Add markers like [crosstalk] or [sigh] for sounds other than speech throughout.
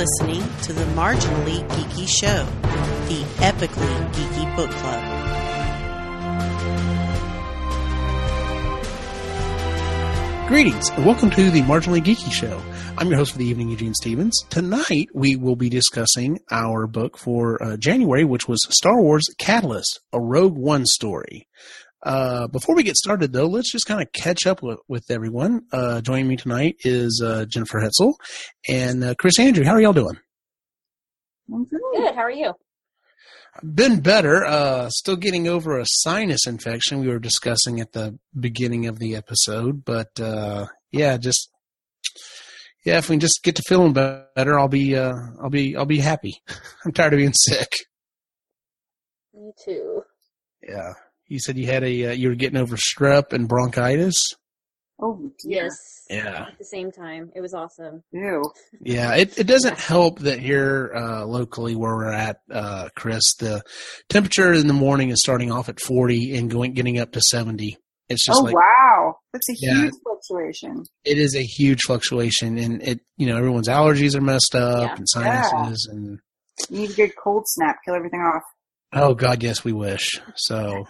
listening to the Marginally Geeky Show, the epically geeky book club. Greetings and welcome to the Marginally Geeky Show. I'm your host for the evening, Eugene Stevens. Tonight we will be discussing our book for uh, January, which was Star Wars Catalyst, a Rogue One story. Uh, before we get started, though, let's just kind of catch up with, with everyone. Uh, joining me tonight is uh, Jennifer Hetzel and uh, Chris Andrew. How are y'all doing? I'm good. How are you? Been better. Uh, still getting over a sinus infection we were discussing at the beginning of the episode, but uh, yeah, just yeah, if we can just get to feeling better, I'll be uh, I'll be I'll be happy. [laughs] I'm tired of being sick. Me too. Yeah, you said you had a uh, you were getting over strep and bronchitis. Oh, dear. Yes. Yeah. At the same time, it was awesome. Ew. Yeah, it, it doesn't help that here uh, locally where we're at, uh, Chris, the temperature in the morning is starting off at 40 and going getting up to 70. It's just Oh, like wow. That's a Yeah. huge fluctuation. it is a huge fluctuation, and it you know everyone's allergies are messed up Yeah. and sinuses and You need a good cold snap, kill everything off. Oh god, yes, we wish. So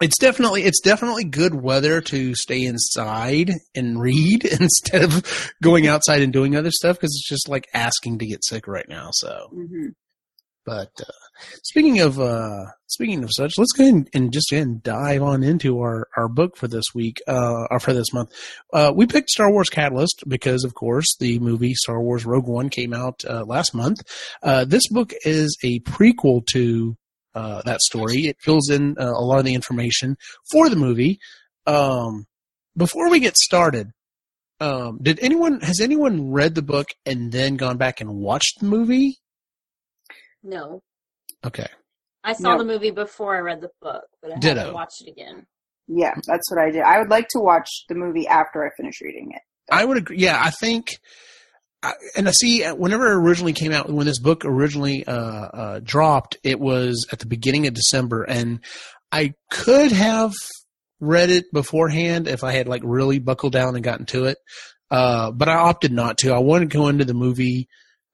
it's definitely it's definitely good weather to stay inside and read [laughs] instead of going outside and doing other stuff because it's just like asking to get sick right now. So. hmm But uh, speaking of uh, speaking of such, let's go ahead and, and just and dive on into our, our book for this week uh, or for this month. Uh, we picked Star Wars Catalyst because, of course, the movie Star Wars Rogue One came out uh, last month. Uh, this book is a prequel to uh, that story. It fills in uh, a lot of the information for the movie. Um, before we get started, um, did anyone has anyone read the book and then gone back and watched the movie? No. Okay. I saw No. the movie before I read the book, but I Ditto. haven't watched it again. Yeah, that's what I did. I would like to watch the movie after I finish reading it. I would agree. Yeah, I think, I- and I see uh, whenever it originally came out, when this book originally uh, uh, dropped, it was at the beginning of December, and I could have read it beforehand if I had like really buckled down and gotten to it, uh, but I opted not to. I wanted to go into the movie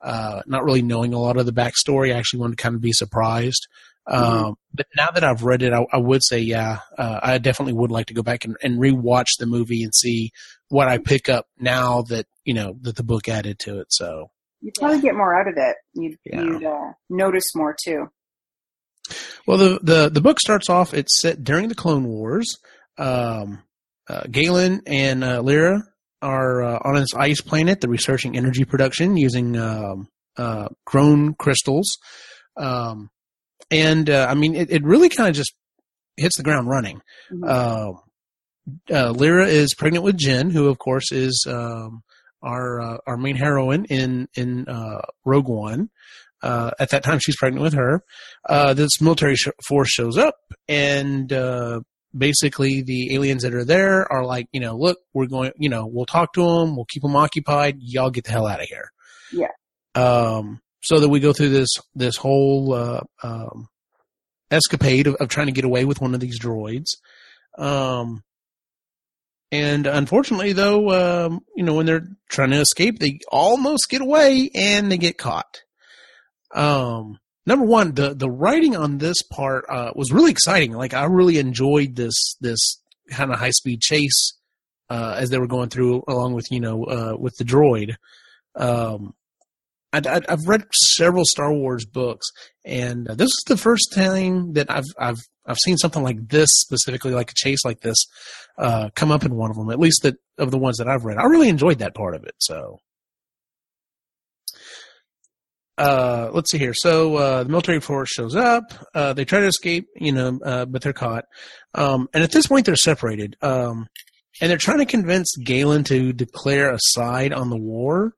uh, not really knowing a lot of the backstory. I actually wanted to kind of be surprised. Um, but now that I've read it, I, I would say, yeah, uh, I definitely would like to go back and, and rewatch the movie and see what I pick up now that you know that the book added to it. So You'd probably get more out of it. You'd, Yeah. you'd uh, notice more too. Well, the, the, the book starts off, it's set during the Clone Wars. Um, uh, Galen and uh, Lyra are uh, on this ice planet. They're researching energy production using um, uh, grown crystals. Um, and, uh, I mean, it, it really kind of just hits the ground running. Mhm. Uh, uh, Lyra is pregnant with Jyn, who, of course, is um, our uh, our main heroine in in uh, Rogue One. Uh, at that time, she's pregnant with her. Uh, this military sh- force shows up, and uh, basically, the aliens that are there are like, you know, look, we're going, you know, we'll talk to them, we'll keep them occupied. Y'all get the hell out of here. Yeah. Um, so that we go through this this whole uh, um, escapade of, of trying to get away with one of these droids. Um, and unfortunately, though, um, you know, when they're trying to escape, they almost get away and they get caught. Um, number one, the the writing on this part uh, was really exciting. Like I really enjoyed this this kind of high speed chase uh, as they were going through, along with you know uh, with the droid. Um, I, I've read several Star Wars books, and this is the first time that I've I've I've seen something like this specifically, like a chase like this, uh, come up in one of them. At least that of the ones that I've read, I really enjoyed that part of it. So, uh, let's see here. So uh, the military force shows up. Uh, they try to escape, you know, uh, but they're caught. Um, and at this point, they're separated. Um, and they're trying to convince Galen to declare a side on the war,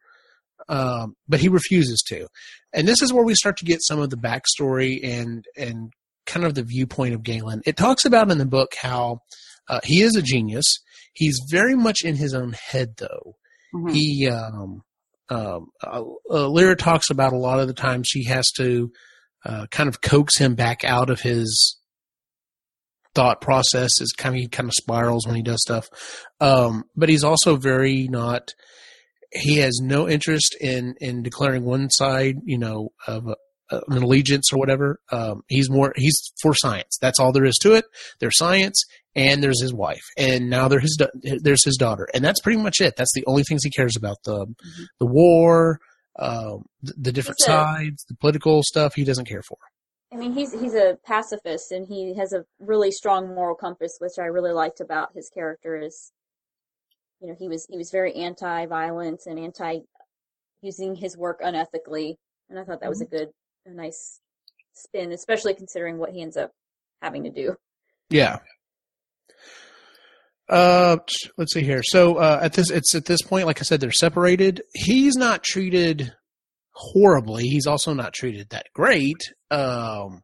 um, but he refuses to. And this is where we start to get some of the backstory and and kind of the viewpoint of Galen. It talks about in the book how uh, he is a genius. He's very much in his own head, though. Mhm. He um, um, uh, uh, Lyra talks about a lot of the time she has to uh, kind of coax him back out of his thought process. Is kind of he kind of spirals when he does stuff. Um, but he's also very not. he has no interest in in declaring one side, you know, of a, an allegiance or whatever. Um, he's more he's for science. That's all there is to it. There's science, and there's his wife, and now there's his there's his daughter, and that's pretty much it. That's the only things he cares about the the war, um, the, the different a- sides, the political stuff. He doesn't care for. I mean, he's he's a pacifist, and he has a really strong moral compass, which I really liked about his character. Is you know he was he was very anti-violence and anti using his work unethically, and I thought that was a good, a nice spin, especially considering what he ends up having to do. Yeah. Uh, let's see here. So uh, at this, it's at this point, like I said, they're separated. He's not treated horribly. He's also not treated that great. Um,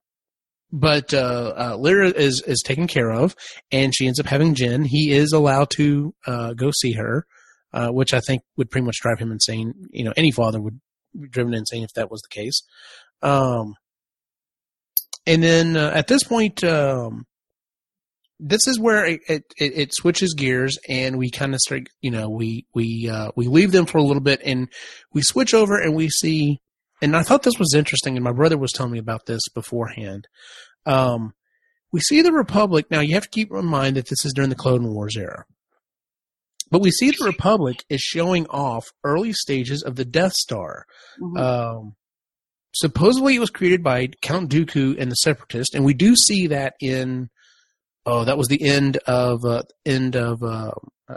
but uh, uh, Lyra is is taken care of, and she ends up having Jyn. He is allowed to uh, go see her, uh, which I think would pretty much drive him insane. You know, any father would be driven insane if that was the case. Um, and then uh, at this point, um, this is where it, it, it switches gears and we kind of start, you know, we, we, uh, we leave them for a little bit and we switch over and we see, and I thought this was interesting and my brother was telling me about this beforehand. Um, we see the Republic. Now you have to keep in mind that this is during the Clone Wars era. But we see the Republic is showing off early stages of the Death Star. Mhm. Um, supposedly it was created by Count Dooku and the Separatist, and we do see that in oh, that was the end of uh, end of uh,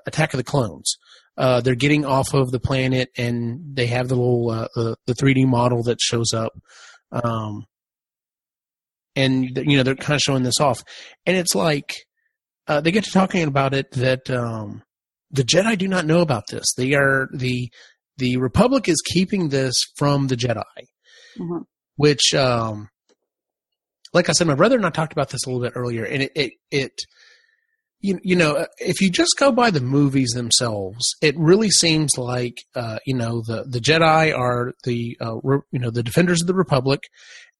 Attack of the Clones. Uh, they're getting off of the planet, and they have the little uh, the the 3D model that shows up, um, and you know they're kind of showing this off, and it's like uh, they get to talking about it that um, the Jedi do not know about this. They are the the Republic is keeping this from the Jedi Mhm. which um like I said, my brother and I talked about this a little bit earlier, and it it, it you, you know if you just go by the movies themselves, it really seems like uh, you know the the Jedi are the uh, re, you know the defenders of the Republic,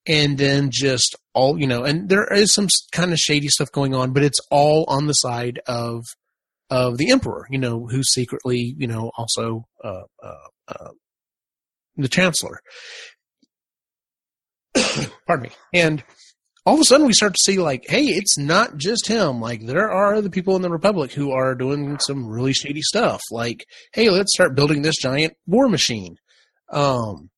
and then just all you know, and there is some kind of shady stuff going on, but it's all on the side of of the Emperor, you know, who's secretly you know also uh, uh, uh, the Chancellor. [coughs] Pardon me, and all of a sudden we start to see like, hey, it's not just him. Like there are other people in the Republic who are doing some really shady stuff. Like, hey, let's start building this giant war machine. Um,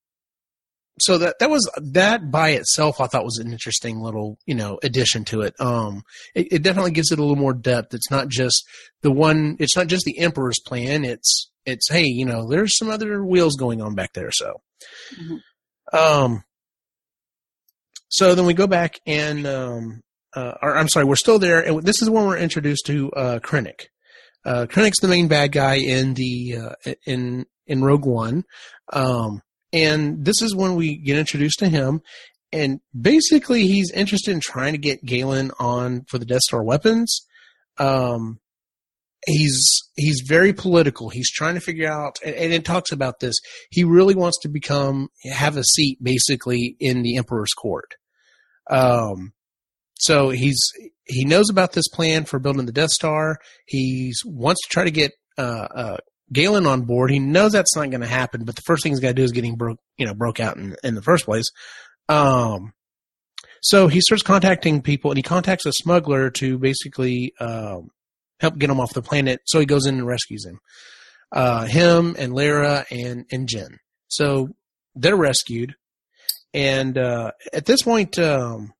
so that that was that by itself, I thought was an interesting little you know addition to it. Um, it, it definitely gives it a little more depth. It's not just the one. It's not just the Emperor's plan. It's it's hey, you know, there's some other wheels going on back there. So, Mhm. um, so then we go back and, um, uh, or I'm sorry, we're still there, and this is when we're introduced to uh, Krennic. Uh, Krennic's the main bad guy in the uh, in in Rogue One, um, and this is when we get introduced to him. And basically, he's interested in trying to get Galen on for the Death Star weapons. Um, he's he's very political. He's trying to figure out, and, and it talks about this. He really wants to become have a seat, basically, in the Emperor's court. Um, so he's he knows about this plan for building the Death Star. He wants to try to get uh, uh, Galen on board. He knows that's not going to happen, but the first thing he's got to do is getting broke, you know, broke out in in the first place. Um, so he starts contacting people, and he contacts a smuggler to basically um, help get him off the planet. So he goes in and rescues him. Uh, him and Lyra and and Jyn. So they're rescued, and uh, at this point, um,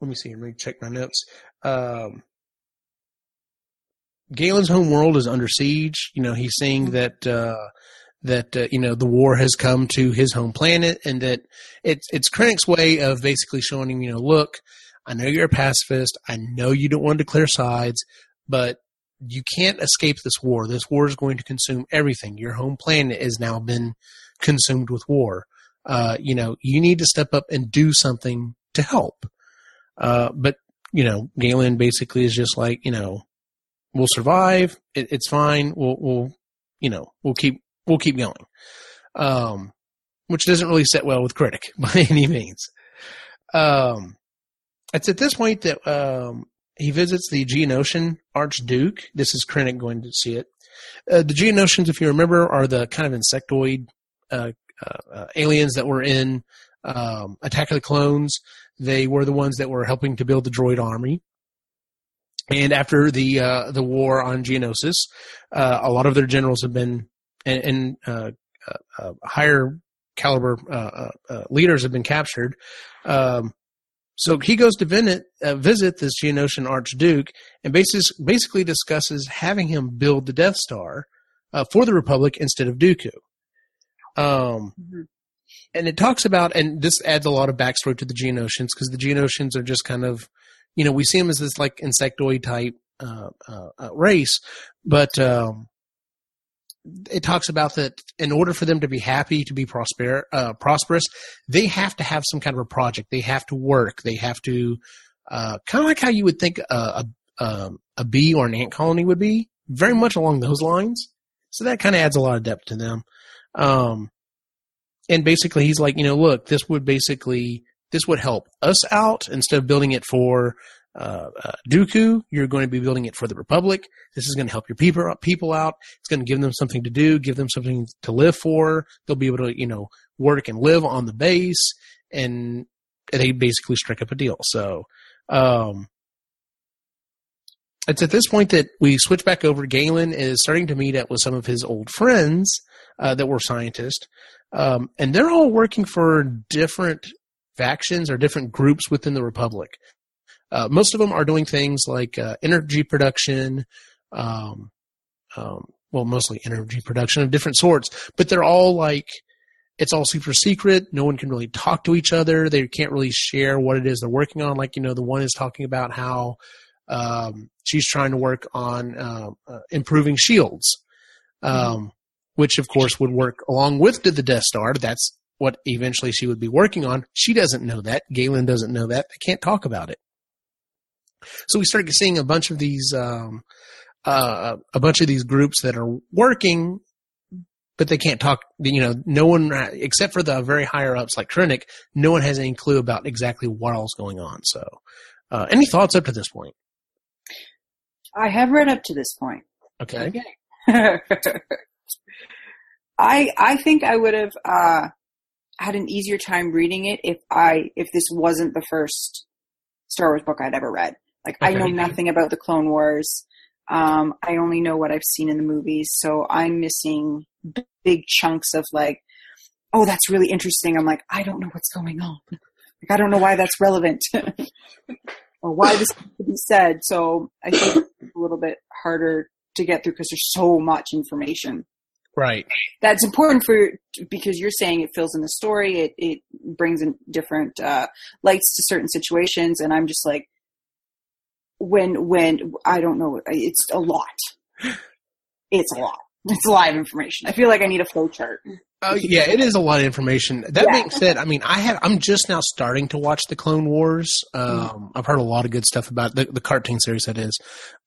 let me see. Let me check my notes. Um, Galen's home world is under siege. You know, he's seeing that uh, that uh, you know the war has come to his home planet, and that it's it's Krennic's way of basically showing him, you know, look, I know you're a pacifist. I know you don't want to declare sides, but you can't escape this war. This war is going to consume everything. Your home planet has now been consumed with war. Uh, you know, you need to step up and do something to help. Uh, but you know, Galen basically is just like, you know, we'll survive. It, it's fine. We'll, we'll, you know, we'll keep, we'll keep going. Um, which doesn't really set well with Krennic [laughs] by any means. Um, it's at this point that, um, he visits the Geonosian Archduke. This is Krennic going to see it. Uh, the Geonosians, if you remember, are the kind of insectoid uh, uh, uh, aliens that were in um, Attack of the Clones. They were the ones that were helping to build the droid army. And after the uh, the war on Geonosis, uh, a lot of their generals have been and, and uh, uh, higher caliber leaders have been captured. Um, so he goes to visit, visit this Geonosian Archduke and basis, basically discusses having him build the Death Star for the Republic instead of Dooku. Um, mm-hmm. And it talks about, and this adds a lot of backstory to the Geonosians because the Geonosians are just kind of you know, we see them as this like insectoid type uh, uh, uh, race, but um, it talks about that in order for them to be happy, to be prosper, uh, prosperous, they have to have some kind of a project. They have to work. They have to uh, kind of like how you would think a, a, um, a bee or an ant colony would be, very much along those lines. So that kind of adds a lot of depth to them. Um, and basically, he's like, you know, look, this would basically this would help us out instead of building it for uh, uh, Dooku. You're going to be building it for the Republic. This is going to help your people people out. It's going to give them something to do, give them something to live for. They'll be able to, you know, work and live on the base, and they basically strike up a deal. So, um, it's at this point that we switch back over. Galen is starting to meet up with some of his old friends uh, that were scientists, um, and they're all working for different factions or different groups within the Republic. Uh, most of them are doing things like uh, energy production, um, um, well, mostly energy production of different sorts, but they're all like, it's all super secret. No one can really talk to each other. They can't really share what it is they're working on. Like, you know, the one is talking about how um, she's trying to work on uh, uh improving shields, um, which of course would work along with the Death Star. That's what eventually she would be working on. She doesn't know that. Galen doesn't know that. They can't talk about it. So we start seeing a bunch of these, um, uh, a bunch of these groups that are working, but they can't talk. You know, no one except for the very higher ups like Krennic, no one has any clue about exactly what all's going on. So, uh, any thoughts up to this point? I have read up to this point. Okay. okay. [laughs] I I think I would have uh, had an easier time reading it if I if this wasn't the first Star Wars book I'd ever read. Like okay. I know nothing about the Clone Wars. Um, I only know what I've seen in the movies, so I'm missing big chunks of like, oh, that's really interesting. I'm like, I don't know what's going on. Like I don't know why that's relevant [laughs] or why this could be said. So I think it's a little bit harder to get through because there's so much information. Right. That's important for because you're saying it fills in the story. It it brings in different uh, lights to certain situations, and I'm just like, when when I don't know, it's a lot. It's a lot. It's a lot of information. I feel like I need a flow chart. Oh yeah, it is a lot of information. That yeah. being said, I mean, I have I'm just now starting to watch the Clone Wars. Um, mm. I've heard a lot of good stuff about the, the cartoon series. That is,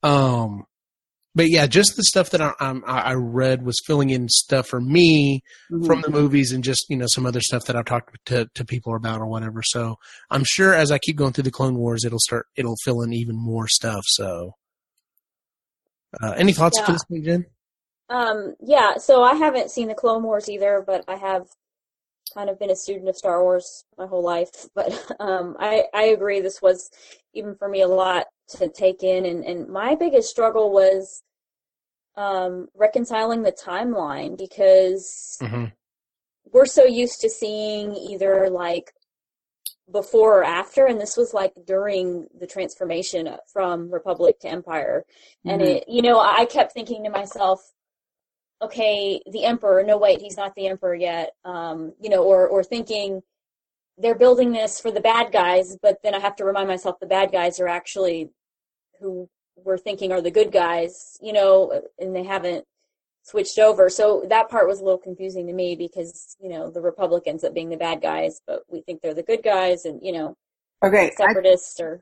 um, but yeah, just the stuff that I, I, read was filling in stuff for me mm-hmm. from the movies and just you know some other stuff that I've talked to, to people about or whatever. So I'm sure as I keep going through the Clone Wars, it'll start it'll fill in even more stuff. So, uh, any thoughts yeah. point, Jen? Um, yeah, so I haven't seen the Clone Wars either, but I have kind of been a student of Star Wars my whole life. [laughs] But um, I I agree, this was even for me a lot to take in, and and my biggest struggle was um, reconciling the timeline because mm-hmm. we're so used to seeing either like before or after and this was like during the transformation from republic to empire and mm-hmm. it you know i kept thinking to myself okay the emperor no wait he's not the emperor yet um you know or or thinking they're building this for the bad guys but then i have to remind myself the bad guys are actually who we're thinking are the good guys, you know, and they haven't switched over. So that part was a little confusing to me because, you know, the Republicans up being the bad guys, but we think they're the good guys and, you know, okay, separatists I, or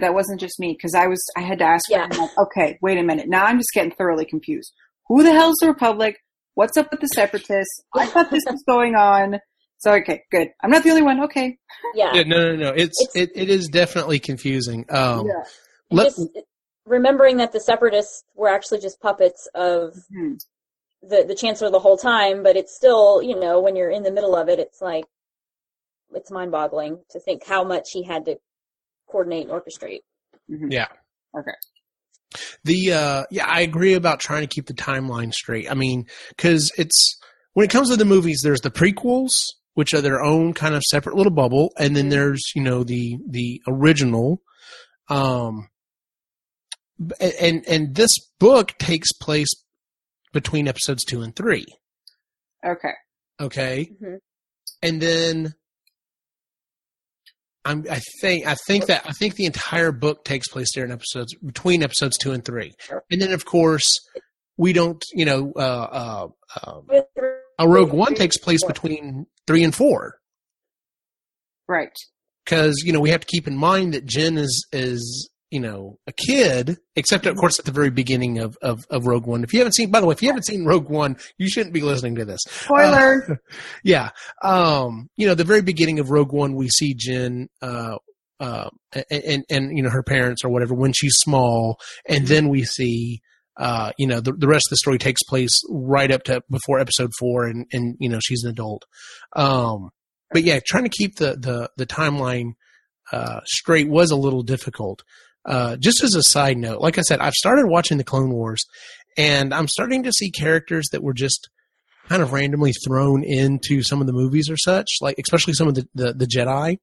that wasn't just me because I was I had to ask yeah. like, okay, wait a minute. Now I'm just getting thoroughly confused. Who the hell's the Republic? What's up with the separatists? I thought this was going on. So okay, good. I'm not the only one. Okay. Yeah. yeah no, no, no. It's, it's, it, it is definitely confusing. Um, yeah. Let, just, remembering that the separatists were actually just puppets of hmm the the chancellor the whole time, but it's still, you know, when you're in the middle of it, it's like it's mind-boggling to think how much he had to coordinate and orchestrate. hmm Yeah. Okay. The uh yeah, I agree about trying to keep the timeline straight. I mean, cuz it's when it comes to the movies there's the prequels which are their own kind of separate little bubble and then Mhm. there's, you know, the the original um b- and and this book takes place between episodes 2 and 3. Okay. Okay? Mhm. And then I'm, I think I think that I think the entire book takes place there in episodes between episodes two and three, and then of course we don't you know uh, uh, uh, a Rogue One takes place between three and four Right. because you know we have to keep in mind that Jyn is is you know a kid, except of course at the very beginning of, of of Rogue One. If you haven't seen, by the way, if you haven't seen Rogue One, you shouldn't be listening to this. Spoiler. Uh, [laughs] yeah. Um, you know, the very beginning of Rogue One, we see Jyn, uh, uh, and, and, and, you know, her parents or whatever when she's small. And then we see, uh, you know, the, the rest of the story takes place right up to before episode four and, and, you know, she's an adult. Um, but yeah, trying to keep the, the, the timeline, uh, straight was a little difficult. Uh, just as a side note, like I said, I've started watching the Clone Wars and I'm starting to see characters that were just kind of randomly thrown into some of the movies or such, like especially some of the the, the Jedi.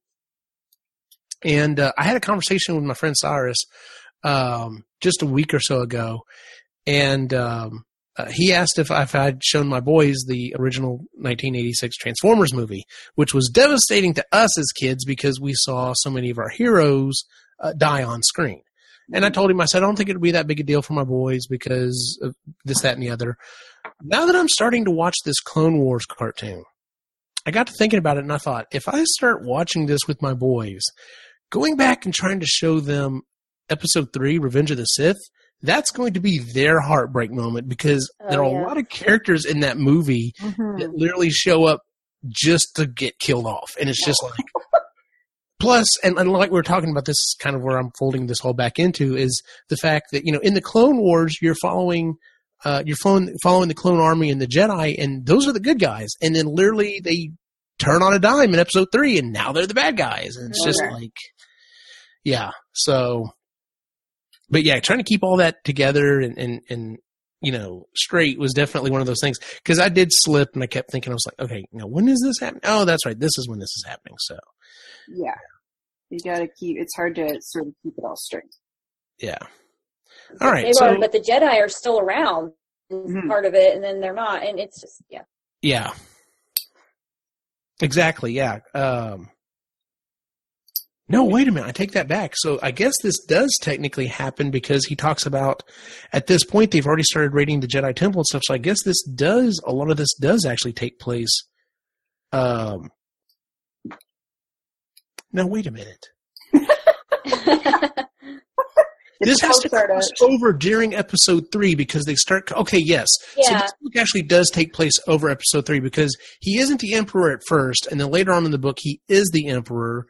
And uh, I had a conversation with my friend Cyrus um, just a week or so ago, and um, uh, he asked if, if I'd shown my boys the original 1986 Transformers movie, which was devastating to us as kids because we saw so many of our heroes uh, die on screen. And I told him, I said, I don't think it would be that big a deal for my boys because of this, that, and the other. Now that I'm starting to watch this Clone Wars cartoon, I got to thinking about it and I thought, if I start watching this with my boys, going back and trying to show them episode three, Revenge of the Sith, that's going to be their heartbreak moment because Oh, there are yeah. a lot of characters in that movie Mhm. that literally show up just to get killed off. And it's just like, plus, and, and like we were talking about, this is kind of where I'm folding this whole back into is the fact that, you know, in the Clone Wars, you're following, uh, you're following, following the Clone Army and the Jedi, and those are the good guys. And then literally they turn on a dime in episode three, and now they're the bad guys. And it's just Okay. like, yeah. So, but yeah, trying to keep all that together and, and, and, you know, straight was definitely one of those things because I did slip and I kept thinking, I was like, okay, now when is this happening? Oh, that's right. This is when this is happening. So, Yeah. You gotta keep, it's hard to sort of keep it all straight. yeah. All right. They So, were, but the Jedi are still around, is Mhm. part of it, and then they're not, and it's just yeah. yeah. Exactly. Yeah. Um, no, wait a minute. I take that back. So I guess this does technically happen because he talks about at this point they've already started raiding the Jedi Temple and stuff. So I guess this does a lot of this does actually take place. Um, no, wait a minute. [laughs] This has to cross over during episode three because they start. Okay, yes. Yeah. So this book actually does take place over episode three because he isn't the emperor at first, and then later on in the book he is the emperor,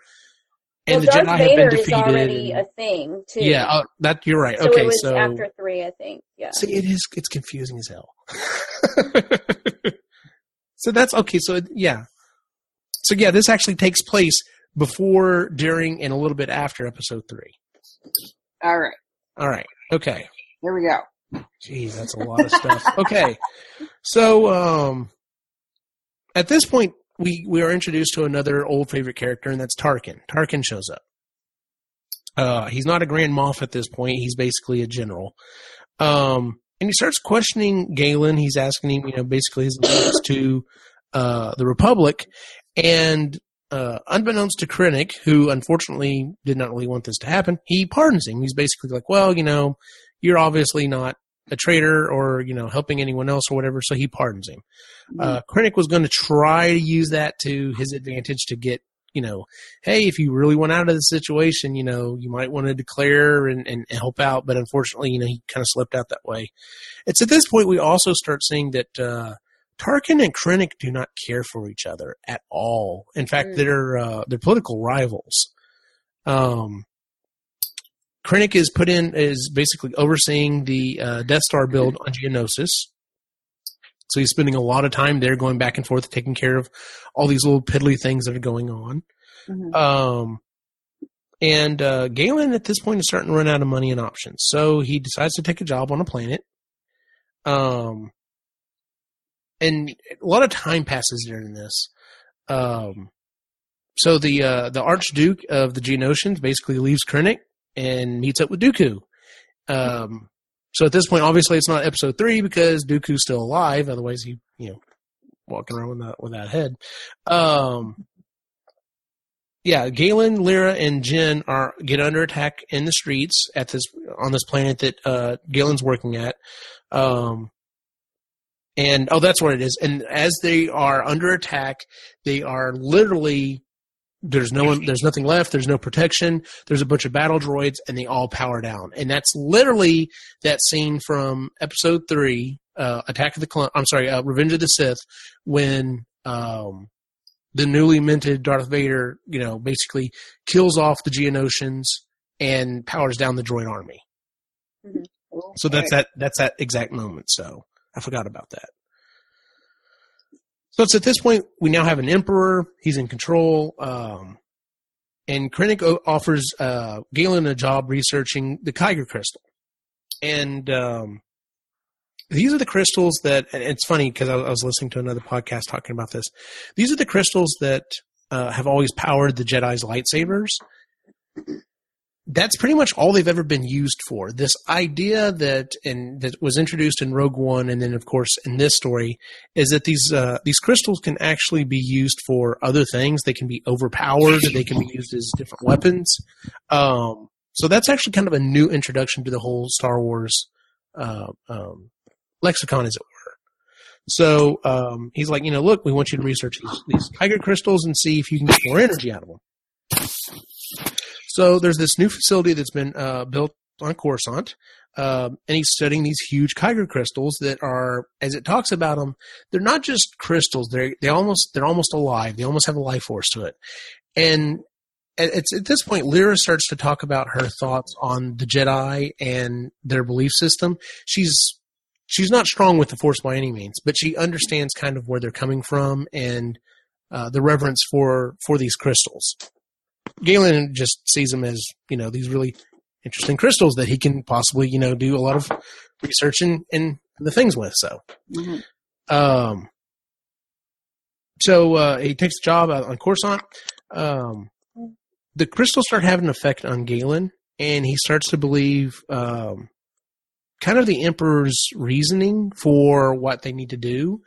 and well, the Darth Jedi Vader have been is defeated. already and- a thing too. yeah, uh, that you're right. so okay, so after three, I think. Yeah. see, it is it's confusing as hell. [laughs] so that's okay. So yeah, so yeah, this actually takes place before, during, and a little bit after episode three. All right. All right. Okay. Here we go. Jeez, that's a lot of stuff. [laughs] Okay. So, um, at this point, we, we are introduced to another old favorite character, and that's Tarkin. Tarkin shows up. Uh, he's not a Grand Moff at this point. He's basically a general. Um, and he starts questioning Galen. He's asking him, you know, basically his allegiance to, uh, the Republic. And, uh, unbeknownst to Krennic, who unfortunately did not really want this to happen, he pardons him. He's basically like, well, you know, you're obviously not a traitor or, you know, helping anyone else or whatever, so he pardons him. Uh, Krennic was going to try to use that to his advantage to get, you know, hey, if you really want out of the situation, you know, you might want to declare and, and help out, but unfortunately, you know, he kind of slipped out that way. It's at this point we also start seeing that, uh, Tarkin and Krennic do not care for each other at all. In fact, Mm. they're, uh, they're political rivals. Um, Krennic is put in is basically overseeing the uh, Death Star build on Geonosis. So he's spending a lot of time there, going back and forth, taking care of all these little piddly things that are going on. Mhm. Um, and uh, Galen at this point is starting to run out of money and options, so he decides to take a job on a planet. Um, and a lot of time passes during this. Um, so the uh, the Archduke of the Geonosians basically leaves Krennic and meets up with Dooku. Um, so at this point, obviously, it's not Episode three because Dooku's still alive. Otherwise, he you know walking around with that with that head. Um, yeah, Galen, Lyra, and Jyn are get under attack in the streets at this on this planet that uh, Galen's working at. Um, and oh, that's what it is. And as they are under attack, they are literally there's no one, there's nothing left. There's no protection. There's a bunch of battle droids, and they all power down. And that's literally that scene from Episode Three, uh, Attack of the Clone. I'm sorry, uh, Revenge of the Sith, when um, the newly minted Darth Vader, you know, basically kills off the Geonosians and powers down the droid army. So that's that that's that exact moment. So I forgot about that. So it's at this point we now have an emperor. He's in control. Um, and Krennic o- offers uh, Galen a job researching the Kyber crystal. And um, these are the crystals that. It's funny because I, I was listening to another podcast talking about this. These are the crystals that uh, have always powered the Jedi's lightsabers that's pretty much all they've ever been used for. This idea that and that was introduced in Rogue One, and then of course in this story, is that these uh, these crystals can actually be used for other things. They can be overpowered. They can be used as different weapons. Um, so that's actually kind of a new introduction to the whole Star Wars uh, um, lexicon, as it were. So um, he's like, you know, look, we want you to research these, these Kyber crystals and see if you can get more energy out of them. So there's this new facility that's been uh, built on Coruscant, um, and he's studying these huge Kyber crystals that are, as it talks about them, they're not just crystals. They they almost they're almost alive. They almost have a life force to it. And at, at this point, Lyra starts to talk about her thoughts on the Jedi and their belief system. She's she's not strong with the Force by any means, but she understands kind of where they're coming from and uh, the reverence for for these crystals. Galen just sees them as you know these really interesting crystals that he can possibly you know do a lot of research and and the things with. So, Mhm. um, so uh, he takes the job out on Coruscant. Um, the crystals start having an effect on Galen, and he starts to believe um, kind of the Emperor's reasoning for what they need to do.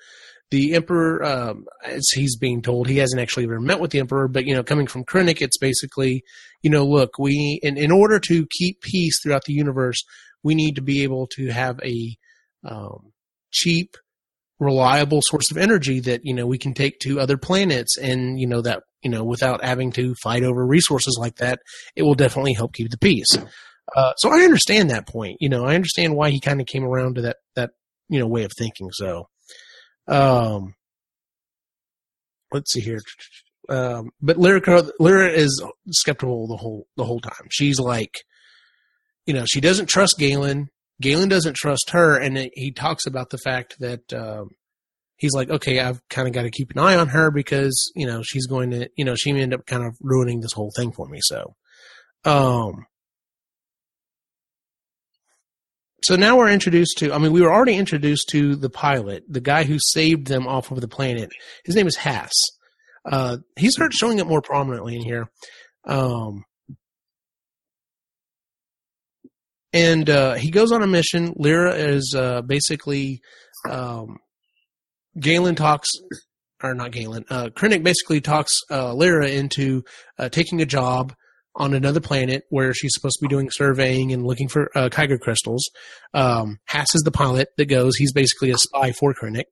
The Emperor, um, as he's being told, he hasn't actually ever met with the Emperor, but you know, coming from Krennic, it's basically, you know, look, we in in order to keep peace throughout the universe, we need to be able to have a um, cheap, reliable source of energy that you know we can take to other planets, and you know that you know without having to fight over resources like that, it will definitely help keep the peace. Uh, so I understand that point. You know, I understand why he kind of came around to that that you know way of thinking. So, um, let's see here. Um, but Lyra, Lyra is skeptical the whole the whole time. She's like, you know, she doesn't trust Galen. Galen doesn't trust her, and it, he talks about the fact that um, he's like, okay, I've kind of got to keep an eye on her because you know she's going to, you know, she may end up kind of ruining this whole thing for me. So, um, so now we're introduced to. I mean, we were already introduced to the pilot, the guy who saved them off of the planet. His name is Hass. Uh, he starts showing up more prominently in here. Um, and uh, he goes on a mission. Lyra is uh, basically um, Galen talks, or not Galen. Uh, Krennic basically talks uh, Lyra into uh, taking a job on another planet where she's supposed to be doing surveying and looking for uh, Kyber crystals. Um, Hass is the pilot that goes. He's basically a spy for Krennic.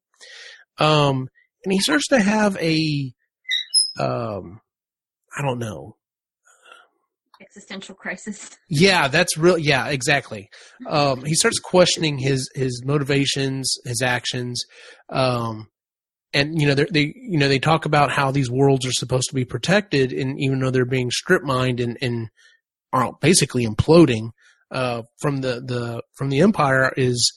Um, and he starts to have a, um, I don't know, Existential crisis. Yeah, that's real. Yeah, exactly. Um, he starts questioning his his motivations, his actions, um, and you know they you know they talk about how these worlds are supposed to be protected, and even though they're being strip mined and and are basically imploding uh, from the the from the Empire is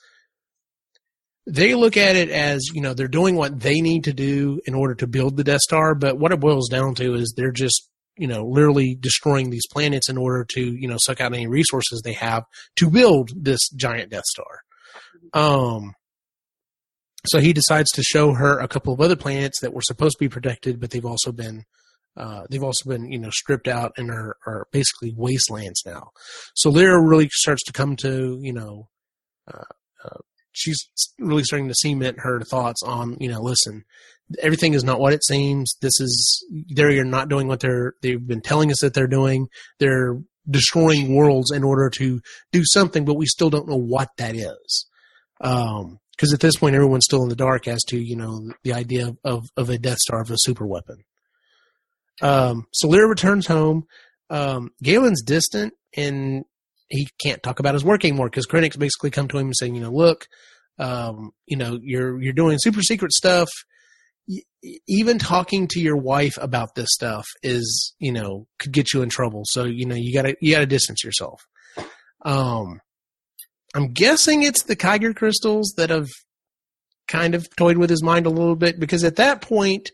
they look at it as you know they're doing what they need to do in order to build the Death Star, but what it boils down to is they're just you know literally destroying these planets in order to you know suck out any resources they have to build this giant Death Star. Um, so he decides to show her a couple of other planets that were supposed to be protected, but they've also been uh, they've also been you know stripped out and are, are basically wastelands now. So Lyra really starts to come to you know. Uh, uh, she's really starting to cement her thoughts on you know listen everything is not what it seems this is they're not doing what they're they've been telling us that they're doing they're destroying worlds in order to do something but we still don't know what that is um because at this point everyone's still in the dark as to you know the idea of of a death star of a super weapon um so Lyra returns home um Galen's distant and he can't talk about his work anymore because Krennic's basically come to him and saying, you know, look, um, you know, you're you're doing super secret stuff. even talking to your wife about this stuff is, you know, could get you in trouble. So you know, you gotta you gotta distance yourself. Um, I'm guessing it's the Kyber crystals that have kind of toyed with his mind a little bit because at that point.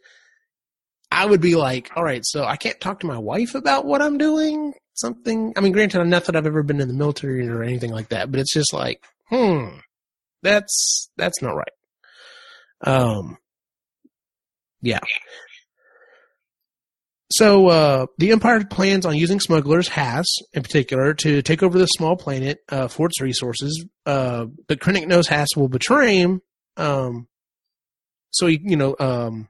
I would be like, all right, so I can't talk to my wife about what I'm doing something. I mean, granted, I'm not that I've ever been in the military or anything like that, but it's just like, hmm, that's that's not right. Um, yeah. So uh, the Empire plans on using smugglers, Hass in particular, to take over the small planet uh, for its resources. Uh, but Krennic knows Hass will betray him. Um, so he, you know, um,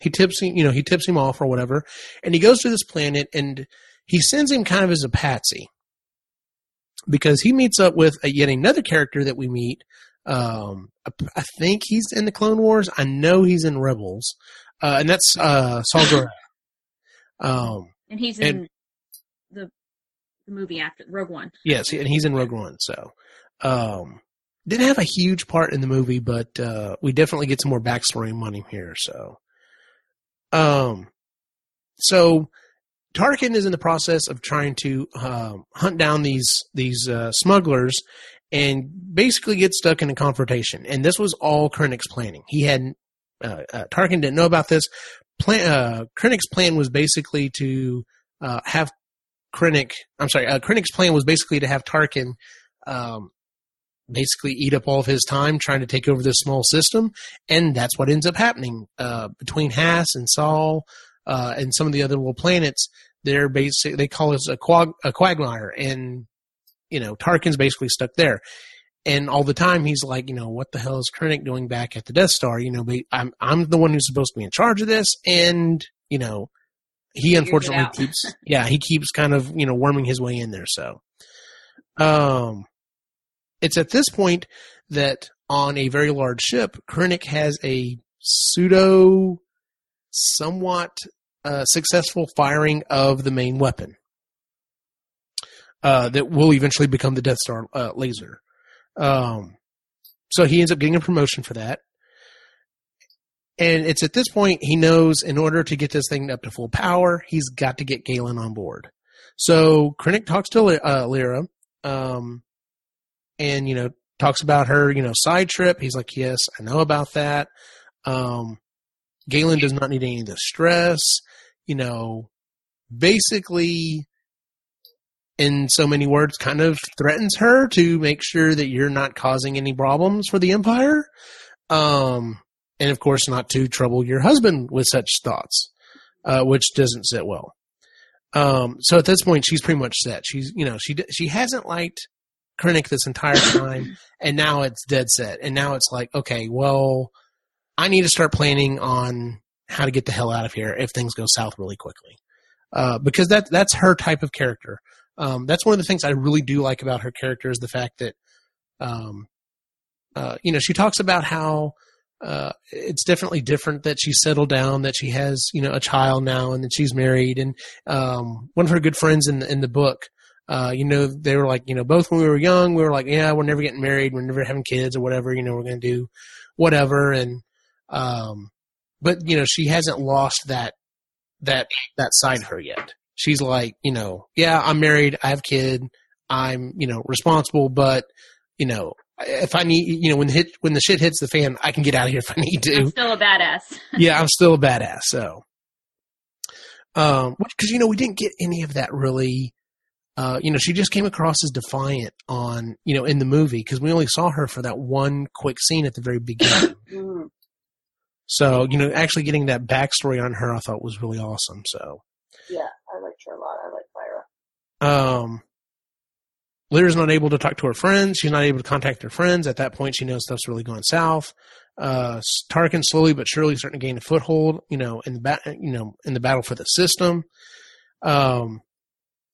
he tips him, you know, he tips him off or whatever, and he goes to this planet and he sends him kind of as a patsy because he meets up with a, yet another character that we meet. Um, I think he's in the Clone Wars. I know he's in Rebels, uh, and that's uh, Saw Um, and he's in and, the the movie after Rogue One. Yes, and he's in Rogue One. So, um, didn't have a huge part in the movie, but uh, we definitely get some more backstory on him here. So, um, so Tarkin is in the process of trying to uh, hunt down these these uh, smugglers and basically get stuck in a confrontation. And this was all Krennic's planning. He had uh, uh, Tarkin didn't know about this. Plan, uh, Krennic's plan was basically to uh, have Krennic. I'm sorry. Uh, Krennic's plan was basically to have Tarkin um, basically eat up all of his time trying to take over this small system, and that's what ends up happening uh, between Hass and Saw uh, and some of the other little planets, they're basic. They call us a, quag, a quagmire, and you know Tarkin's basically stuck there. And all the time he's like, you know, what the hell is Krennic doing back at the Death Star? You know, I'm I'm the one who's supposed to be in charge of this, and you know, he unfortunately keeps [laughs] yeah he keeps kind of you know worming his way in there. So, um, it's at this point that on a very large ship, Krennic has a pseudo somewhat uh, successful firing of the main weapon uh, that will eventually become the Death Star uh, laser. Um, so he ends up getting a promotion for that. And it's at this point he knows in order to get this thing up to full power, he's got to get Galen on board. So Krennic talks to uh, Lyra, um, and you know talks about her you know side trip. He's like, yes, I know about that. Um, Galen does not need any of the stress you know, basically, in so many words, kind of threatens her to make sure that you're not causing any problems for the Empire. Um, and of course, not to trouble your husband with such thoughts, uh, which doesn't sit well. Um, so at this point, she's pretty much set. She's, you know, she she hasn't liked Krennic this entire [coughs] time, and now it's dead set. And now it's like, okay, well, I need to start planning on how to get the hell out of here if things go south really quickly. Uh, because that that's her type of character. Um, that's one of the things I really do like about her character is the fact that, um, uh, you know, she talks about how uh, it's definitely different that she's settled down, that she has you know a child now, and that she's married. And um, one of her good friends in the, in the book, uh, you know, they were like, you know, both when we were young, we were like, yeah, we're never getting married, we're never having kids or whatever. You know, we're going to do whatever. And um, but you know she hasn't lost that that that side of her yet. She's like, you know, yeah, I'm married, I have a kid, I'm, you know, responsible, but, you know, if I need, you know, when the hit, when the shit hits the fan, I can get out of here if I need to. I'm still a badass. [laughs] yeah, I'm still a badass. So, um, because you know we didn't get any of that really. Uh, you know, she just came across as defiant on, you know, in the movie because we only saw her for that one quick scene at the very beginning. Mm. so, you know, actually getting that backstory on her, I thought was really awesome. So, Yeah, I liked her a lot. I like Lyra. Um, Lyra's not able to talk to her friends. She's not able to contact her friends. At that point, she knows stuff's really going south. Uh, Tarkin slowly but surely starting to gain a foothold, you know, in the you know, in the battle for the system. Um,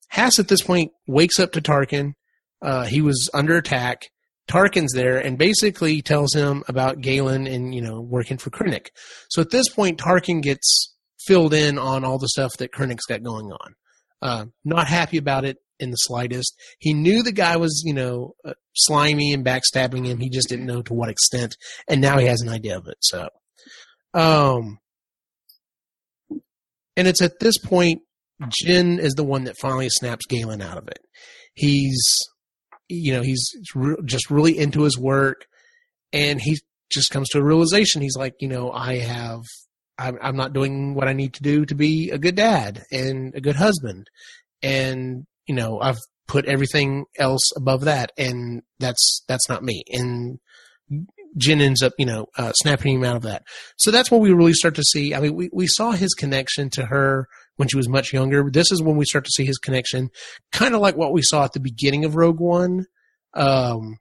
Has at this point wakes up to Tarkin. Uh, he was under attack. Tarkin's there and basically tells him about Galen and, you know, working for Krennic. So at this point, Tarkin gets filled in on all the stuff that Krennic's got going on. Uh, not happy about it in the slightest. He knew the guy was, you know, uh, slimy and backstabbing him. He just didn't know to what extent. And now he has an idea of it. So, um, and it's at this point, Jyn is the one that finally snaps Galen out of it. He's, you know, he's re- just really into his work and he just comes to a realization. He's like, you know, I have, I'm, I'm not doing what I need to do to be a good dad and a good husband. And, you know, I've put everything else above that and that's, that's not me. And Jyn ends up, you know, uh, snapping him out of that. So that's when we really start to see. I mean, we, we saw his connection to her when she was much younger. This is when we start to see his connection, kind of like what we saw at the beginning of Rogue One, um,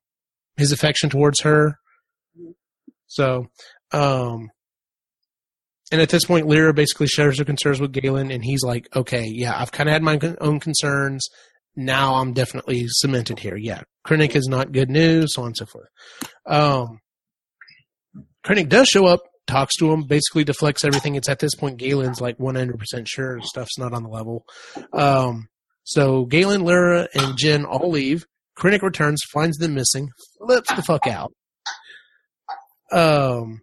his affection towards her. So, um, and at this point, Lyra basically shares her concerns with Galen, and he's like, "Okay, yeah, I've kind of had my own concerns. Now I'm definitely cemented here. Yeah, Krennic is not good news, so on and so forth." Um, Krennic does show up, talks to him, basically deflects everything. It's at this point Galen's like 100% sure stuff's not on the level. Um, so Galen, Lyra, and Jyn all leave. Krennic returns, finds them missing, flips the fuck out. Um,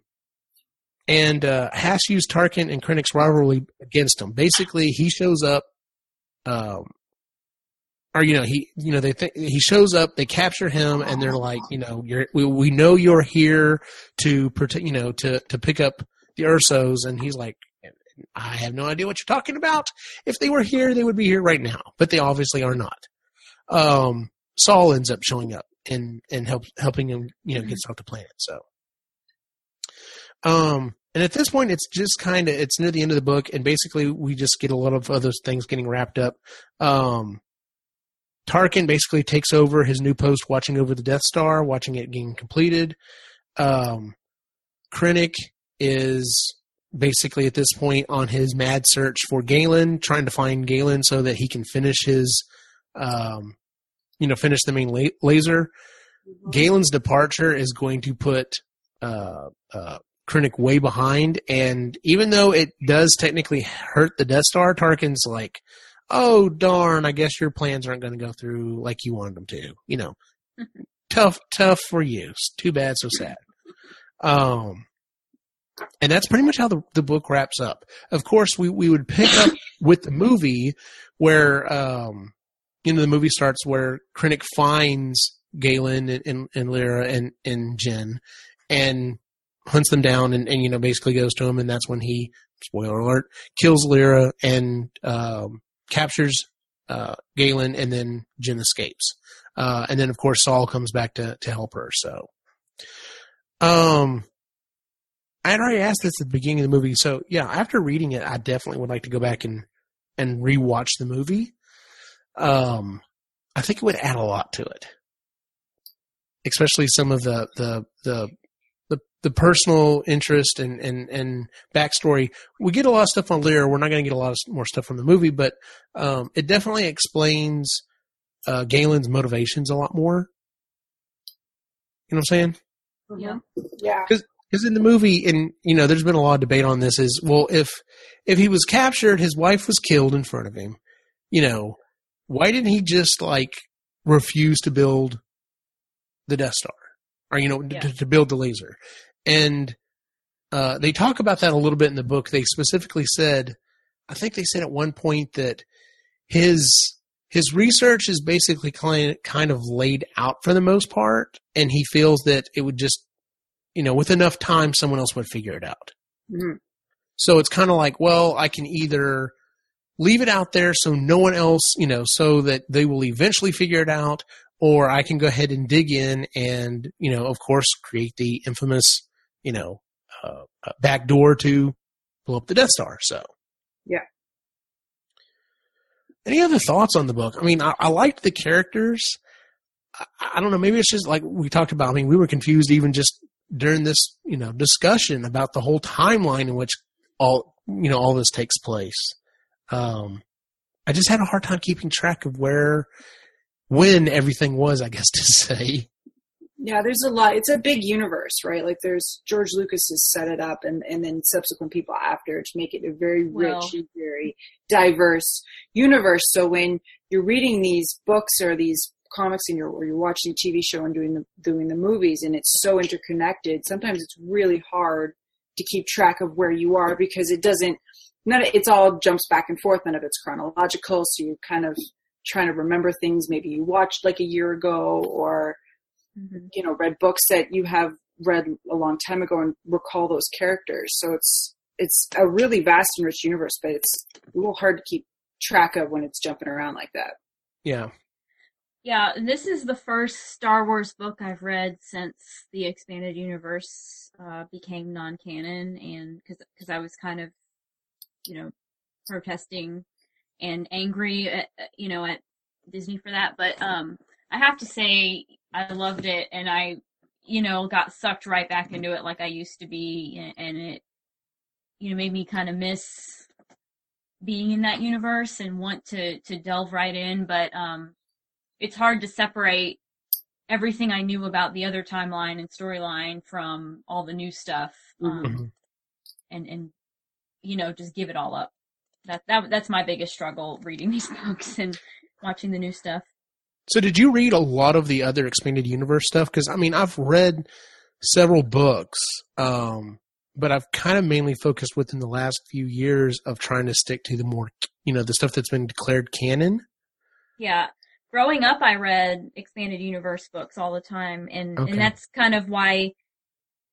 and uh, used Tarkin and Krennic's rivalry against him. Basically, he shows up, um, or you know, he you know they think he shows up, they capture him, and they're like, you know, you're we, we know you're here to protect, you know, to to pick up the Ersos, and he's like. I have no idea what you're talking about. If they were here, they would be here right now, but they obviously are not. Um, Saw ends up showing up and and help, helping him, you know, get off the planet. So, um, and at this point, it's just kind of it's near the end of the book, and basically we just get a lot of other things getting wrapped up. Um, Tarkin basically takes over his new post, watching over the Death Star, watching it getting completed. Um, Krennic is basically at this point on his mad search for Galen, trying to find Galen so that he can finish his, um, you know, finish the main la- laser. Galen's departure is going to put uh, uh, Krennic way behind, and even though it does technically hurt the Death Star, Tarkin's like, "Oh darn! I guess your plans aren't going to go through like you wanted them to." You know, tough, tough for you. Too bad, so sad. Um, and that's pretty much how the the book wraps up. Of course, we we would pick up [laughs] with the movie where um, you know the movie starts where Krennic finds Galen and, and, and Lyra and and Jyn and hunts them down and, and you know basically goes to him and that's when he spoiler alert kills Lyra and um, captures uh, Galen and then Jyn escapes. Uh, and then of course Saw comes back to to help her so. Um I had already asked this at the beginning of the movie so yeah after reading it I definitely would like to go back and and rewatch the movie. Um I think it would add a lot to it. Especially some of the the the the, the personal interest and, and, and backstory. We get a lot of stuff on Lyra. We're not going to get a lot of more stuff from the movie, but um, it definitely explains uh, Galen's motivations a lot more. You know what I'm saying? Yeah. Yeah. Because in the movie, and you know, there's been a lot of debate on this. Is well, if if he was captured, his wife was killed in front of him. You know, why didn't he just like refuse to build the Death Star, or you know, Yeah. to, to build the laser? And uh, they talk about that a little bit in the book. They specifically said, I think they said at one point that his his research is basically kind kind of laid out for the most part, and he feels that it would just, you know, with enough time, someone else would figure it out. Mhm. So it's kind of like, well, I can either leave it out there so no one else, you know, so that they will eventually figure it out, or I can go ahead and dig in and, you know, of course, create the infamous, you know, uh, uh, back door to blow up the Death Star. So, Yeah. Any other thoughts on the book? I mean, I, I liked the characters. I, I don't know. Maybe it's just like we talked about. I mean, we were confused even just during this, you know, discussion about the whole timeline in which all, you know, all this takes place. Um, I just had a hard time keeping track of where, when everything was, I guess [laughs] to say. Yeah, there's a lot. It's a big universe, right? Like there's George Lucas has set it up, and and then subsequent people after to make it a very rich and very diverse universe. So when you're reading these books or these comics, and you're or you're watching a TV show and doing the doing the movies, and it's so interconnected, sometimes it's really hard to keep track of where you are because it doesn't. None. It's all jumps back and forth. None of it's chronological. So you're kind of trying to remember things maybe you watched like a year ago or Mhm. you know read books that you have read a long time ago and recall those characters so it's it's a really vast and rich universe but it's a little hard to keep track of when it's jumping around like that Yeah. Yeah, this is the first Star Wars book I've read since the expanded universe uh, became non-canon, and because I was kind of, you know, protesting and angry, at, you know, at Disney for that. But um, I have to say, I loved it, and I, you know, got sucked right back into it like I used to be, and, it, you know, made me kind of miss being in that universe and want to to delve right in. But um, it's hard to separate everything I knew about the other timeline and storyline from all the new stuff, um, Mhm. and and you know just give it all up. That that that's my biggest struggle reading [laughs] these books and watching the new stuff. So did you read a lot of the other expanded universe stuff? Because I mean, I've read several books, um, but I've kind of mainly focused within the last few years of trying to stick to the more, you know, the stuff that's been declared canon. Yeah. Growing up, I read expanded universe books all the time, and Okay. and that's kind of why,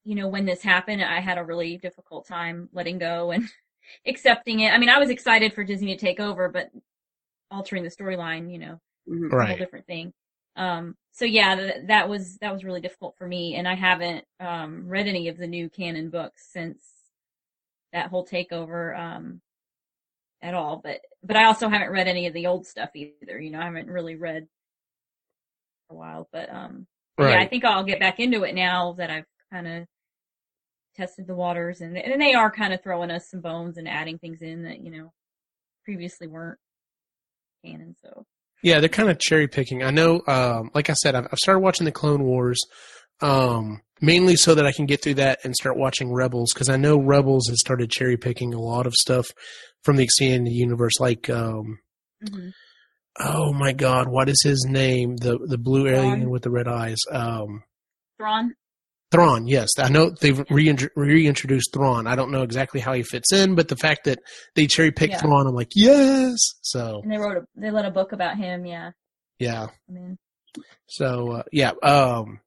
you know, when this happened, I had a really difficult time letting go and [laughs] accepting it. I mean, I was excited for Disney to take over, but altering the storyline, you know, Mhm. a whole different thing. Um, so yeah, th- that was that was really difficult for me, and I haven't um, read any of the new canon books since that whole takeover um, at all. But but I also haven't read any of the old stuff either. You know, I haven't really read for a while. But um, yeah, I think I'll get back into it now that I've kind of tested the waters, and and they are kind of throwing us some bones and adding things in that you know previously weren't canon. So. Yeah, they're kind of cherry picking. I know, um, like I said, I've, I've started watching the Clone Wars, um, mainly so that I can get through that and start watching Rebels because I know Rebels has started cherry picking a lot of stuff from the extended universe. Like, um, mhm. oh my God, what is his name? The the blue alien with the red eyes. Um, Thrawn. Thrawn, yes, I know they've reintro- reintroduced Thrawn. I don't know exactly how he fits in, but the fact that they cherry picked Yeah. Thrawn, I'm like, yes. So And they wrote a they let a book about him. Yeah, yeah, I mean, So uh, yeah, um,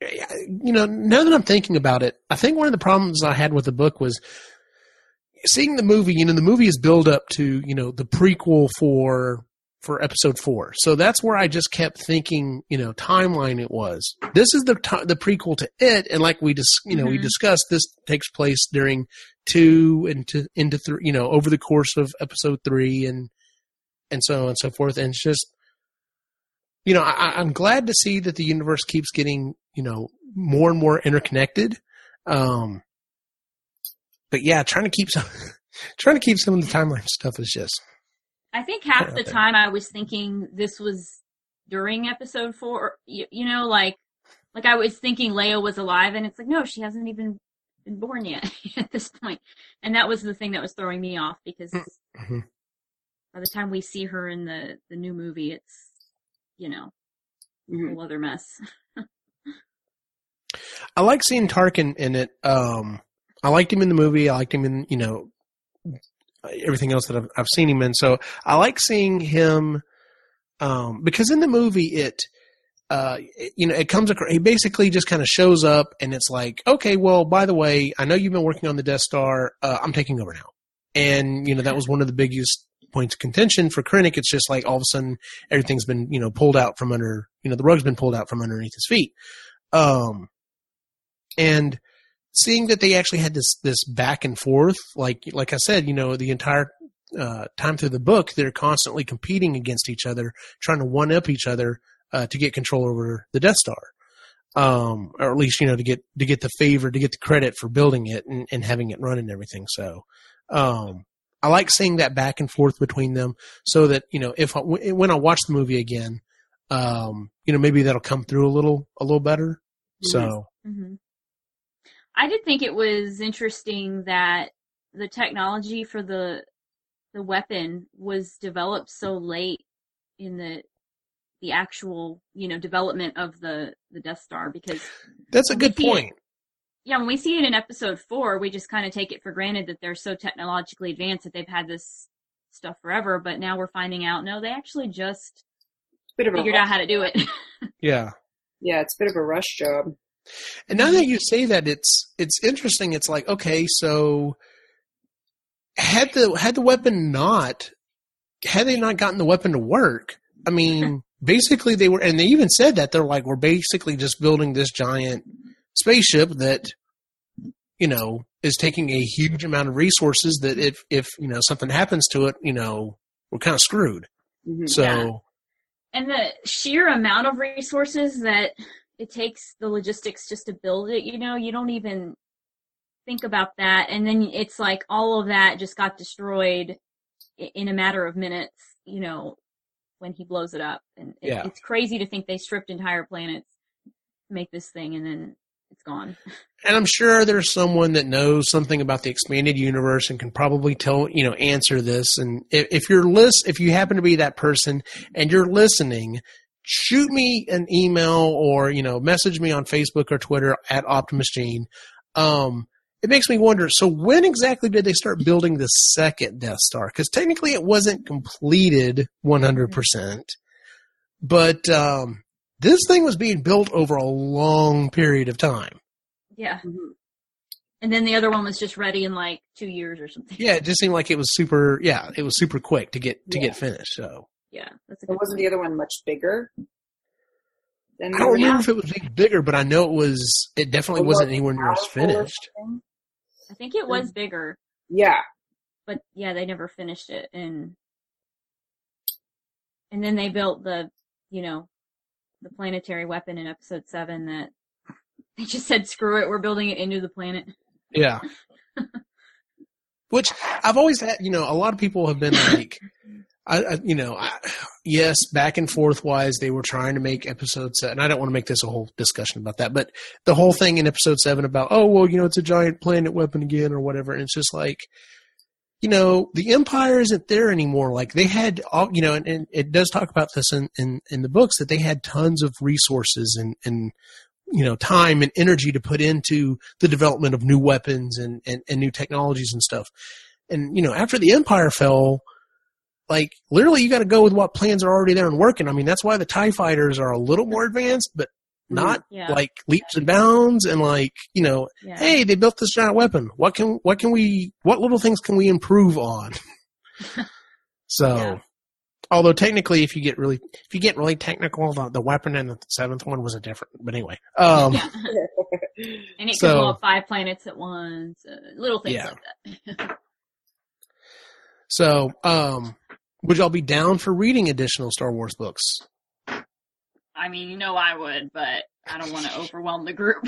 you know, now that I'm thinking about it, I think one of the problems I had with the book was seeing the movie. You know, the movie is build up to you know the prequel for for episode four. So that's where I just kept thinking, you know, timeline it was. This is the ti the prequel to it, and like we just you know we Mhm. discussed, this takes place during two and to into three, you know, over the course of episode three and and so on and so forth. And it's just you know, I, I'm glad to see that the universe keeps getting, you know, more and more interconnected. Um, but yeah, trying to keep some, [laughs] trying to keep some of the timeline stuff is just, I think half the time I was thinking this was during episode four. You, you know, like like I was thinking Leia was alive, and it's like no, she hasn't even been born yet [laughs] at this point. And that was the thing that was throwing me off because Mhm. by the time we see her in the the new movie, it's you know a Mhm. whole other mess. I like seeing Tarkin in it. Um, I liked him in the movie. I liked him in, you know, everything else that I've, I've seen him in. So I like seeing him um, because in the movie it. Uh, you know, it comes across, he basically just kind of shows up and it's like, okay, well, by the way, I know you've been working on the Death Star. Uh, I'm taking over now. And, you know, that was one of the biggest points of contention for Krennic. It's just like all of a sudden everything's been, you know, pulled out from under, you know, the rug's been pulled out from underneath his feet. Um, and seeing that they actually had this, this back and forth, like, like I said, you know, the entire, uh, time through the book, they're constantly competing against each other, trying to one up each other, uh, to get control over the Death Star. Um, or at least, you know, to get, to get the favor, to get the credit for building it and, and having it run and everything. So, um, I like seeing that back and forth between them so that, you know, if I, when I watch the movie again, um, you know, maybe that'll come through a little, a little better. So, hmm I did think it was interesting that the technology for the the weapon was developed so late in the the actual you know development of the the Death Star because that's a good see it- point. yeah when we see it in episode four we just kind of take it for granted that they're so technologically advanced that they've had this stuff forever but now we're finding out no they actually just bit of a figured out how to do it [laughs] Yeah. Yeah, it's a bit of a rush job. And now that you say that, it's it's interesting. It's like okay, so had the had the weapon not had they not gotten the weapon to work, I mean, [laughs] basically they were, and they even said that they're like we're basically just building this giant spaceship that you know is taking a huge amount of resources. That if if you know something happens to it, you know we're kind of screwed. Mhm. So Yeah. and the sheer amount of resources that it takes the logistics just to build it you know you don't even think about that and then it's like all of that just got destroyed in a matter of minutes you know when he blows it up and it, Yeah. it's crazy to think they stripped entire planets make this thing and then it's gone And I'm sure there's someone that knows something about the expanded universe and can probably tell, you know, answer this. And if, if you're list, if you happen to be that person and you're listening, shoot me an email or, you know, message me on Facebook or Twitter at Optimus Gene. Um, it makes me wonder. So when exactly did they start building the second Death Star? Because technically it wasn't completed 100%, but, um, this thing was being built over a long period of time. yeah Mhm. and then the other one was just ready in like two years or something Yeah, it just seemed like it was super. Yeah, it was super quick to get to Yeah. get finished. So yeah that's a good wasn't the other one much bigger? Than I don't remember original? if it was any bigger, but I know it was. It definitely Or wasn't more anywhere near as finished. i think it was bigger Yeah. but yeah, they never finished it, and and then they built the, you know, the planetary weapon in episode seven that [laughs] they just said, "Screw it, we're building it into the planet." Yeah. [laughs] Which I've always had. You know, a lot of people have been like, [laughs] I, I you know, I, yes, back and forth wise, they were trying to make episode seven. And I don't want to make this a whole discussion about that, but the whole thing in episode seven about, oh well, you know, it's a giant planet weapon again or whatever, and it's just like. You know, the empire isn't there anymore. Like they had all, you know, and, and it does talk about this in, in, in the books that they had tons of resources and, and, you know, time and energy to put into the development of new weapons and, and, and new technologies and stuff. And, you know, after the empire fell, like literally you got to go with what plans are already there and working. I mean, that's why the TIE fighters are a little more advanced, but not Yeah, like leaps and bounds and like, you know, yeah. hey, they built this giant weapon. What can, what can we, what little things can we improve on? [laughs] so, [laughs] Yeah. although technically if you get really, if you get really technical, the, the weapon in the seventh one was a different, but anyway, um, Yeah. [laughs] and it so- could blow up five planets at once, uh, little things Yeah. like that. So, um, would y'all be down for reading additional Star Wars books? I mean, you know, I would, but I don't want to overwhelm the group. [laughs]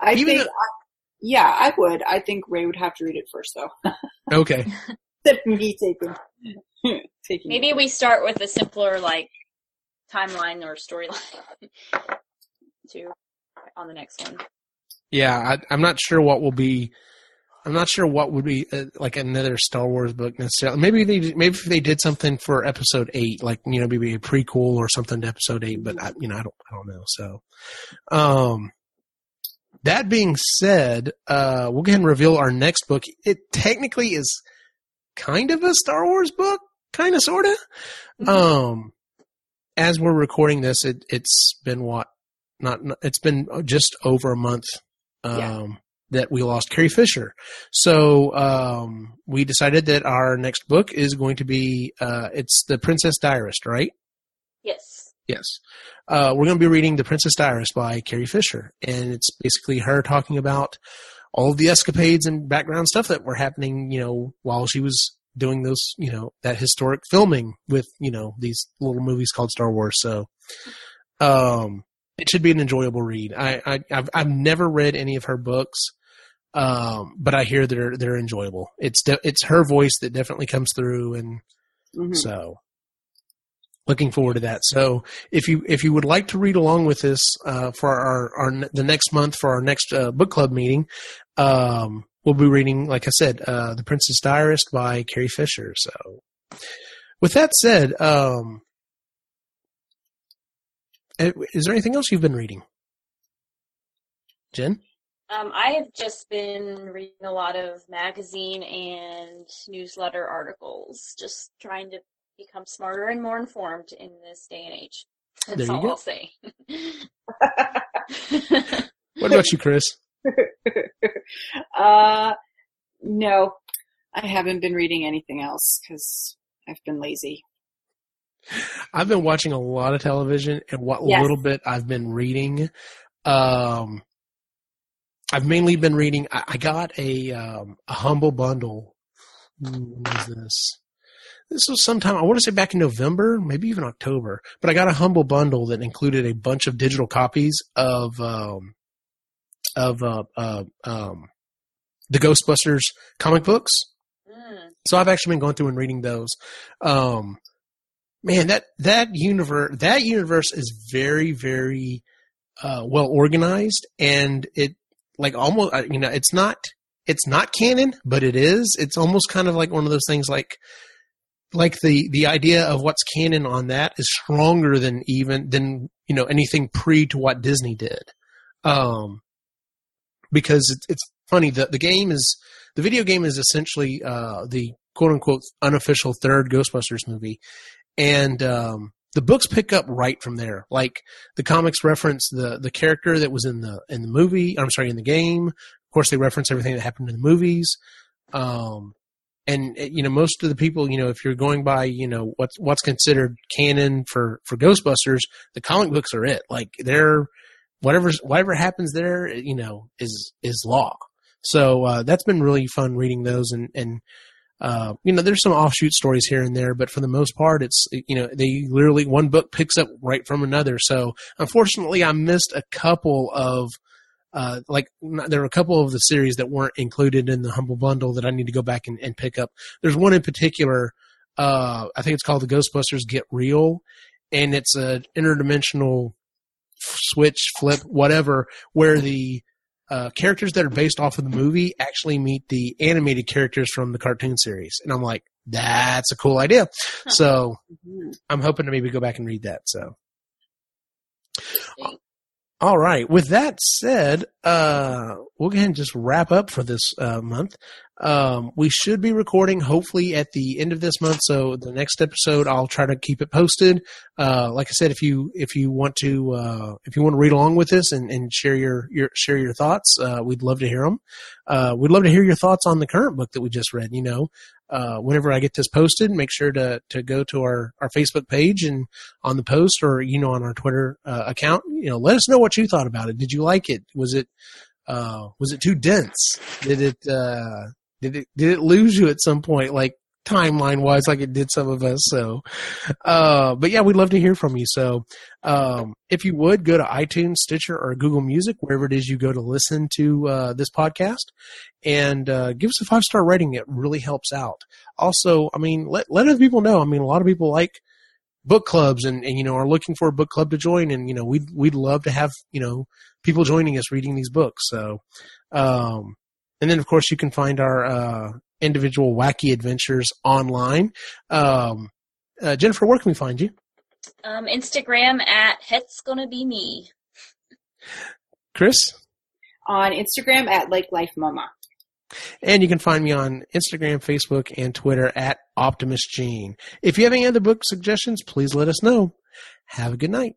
I Even think, though- yeah, I would. I think Ray would have to read it first, though. [laughs] Okay. Than me taking, [laughs] taking. Maybe we start with a simpler like timeline or storyline to on the next one. Yeah, I, I'm not sure what will be. I'm not sure what would be uh, like another Star Wars book necessarily. Maybe they maybe if they did something for Episode Eight, like you know maybe a prequel or something to Episode Eight. But I, you know I don't I don't know. So, um, that being said, uh, we'll go ahead and reveal our next book. It technically is kind of a Star Wars book, kind of, sort of. Mhm. Um, as we're recording this, it, it's been what? Not, it's been just over a month. Um, Yeah. That we lost Carrie Fisher. So, um, we decided that our next book is going to be, uh, it's The Princess Diarist, right? Yes. Yes. Uh, we're going to be reading The Princess Diarist by Carrie Fisher. And it's basically her talking about all of the escapades and background stuff that were happening, you know, while she was doing those, you know, that historic filming with, you know, these little movies called Star Wars. So, um, it should be an enjoyable read. I, I I've, I've never read any of her books. Um, but I hear they're, they're enjoyable. It's, de- it's her voice that definitely comes through and, Mhm. so looking forward to that. So if you if you would like to read along with this uh, for our, our the next month for our next uh, book club meeting, um, we'll be reading, like I said, uh, The Princess Diarist by Carrie Fisher. So with that said, um, is there anything else you've been reading, Jen? Um, I have just been reading a lot of magazine and newsletter articles, just trying to become smarter and more informed in this day and age. That's There you all go. I'll say. [laughs] [laughs] What about you, Chris? [laughs] uh, no, I haven't been reading anything else because I've been lazy. I've been watching a lot of television and what Yes. little bit I've been reading. Um, I've mainly been reading. I, I got a um, a humble bundle. When was this? This was sometime I want to say back in November, maybe even October. But I got a humble bundle that included a bunch of digital copies of um, of uh, uh, um, the Ghostbusters comic books. Mm. So I've actually been going through and reading those. Um, man, that that universe that universe is very very uh, well organized, and it like almost uh, you know it's not it's not canon, but it is. It's almost kind of like one of those things like like the the idea of what's canon on that is stronger than even than you know anything pre to what Disney did. Um, because it's it's funny the the game is the video game is essentially uh, the quote unquote unofficial third Ghostbusters movie, and um, the books pick up right from there. Like the comics reference the the character that was in the in the movie. I'm sorry, in the game. Of course, they reference everything that happened in the movies. Um, and uh, you know, most of the people, you know, if you're going by, you know, what's what's considered canon for for Ghostbusters, the comic books are it. Like they're whatever's whatever happens there, you know, is is law. So uh, that's been really fun reading those, and and uh, you know, there's some offshoot stories here and there, but for the most part, it's you know, they literally one book picks up right from another. So unfortunately, I missed a couple of. Uh, like there are a couple of the series that weren't included in the humble bundle that I need to go back and, and pick up. There's one in particular. Uh, I think it's called the Ghostbusters Get Real, and it's a interdimensional switch flip whatever where the uh, characters that are based off of the movie actually meet the animated characters from the cartoon series and i'm like that's a cool idea so Mhm. i'm hoping to maybe go back and read that so. All right. With that said uh we'll go ahead and just wrap up for this uh, month. Um we should be recording hopefully at the end of this month. So the next episode i'll try to keep it posted. Uh like i said if you if you want to uh if you want to read along with this and, and share your your share your thoughts uh we'd love to hear them uh we'd love to hear your thoughts on the current book that we just read you know uh whenever i get this posted make sure to to go to our our facebook page and on the post or you know on our twitter uh, account you know let us know what you thought about it. Did you like it? Was it uh was it too dense? Did it uh did it did it lose you at some point? Like timeline wise like it did some of us so uh but yeah we'd love to hear from you. So um if you would go to itunes stitcher or google music wherever it is you go to listen to uh this podcast and uh give us a five star rating. It really helps out. Also i mean let let other people know. I mean a lot of people like book clubs and, and you know are looking for a book club to join and you know we'd we'd love to have you know people joining us reading these books. So um and then of course you can find our uh individual wacky adventures online um uh, jennifer where can we find you Um, Instagram at Het's Gonna Be Me. chris on Instagram at Like Life Mama. And you can find me on Instagram, Facebook, and Twitter at Optimus Gene. If you have any other book suggestions, please let us know. Have a good night.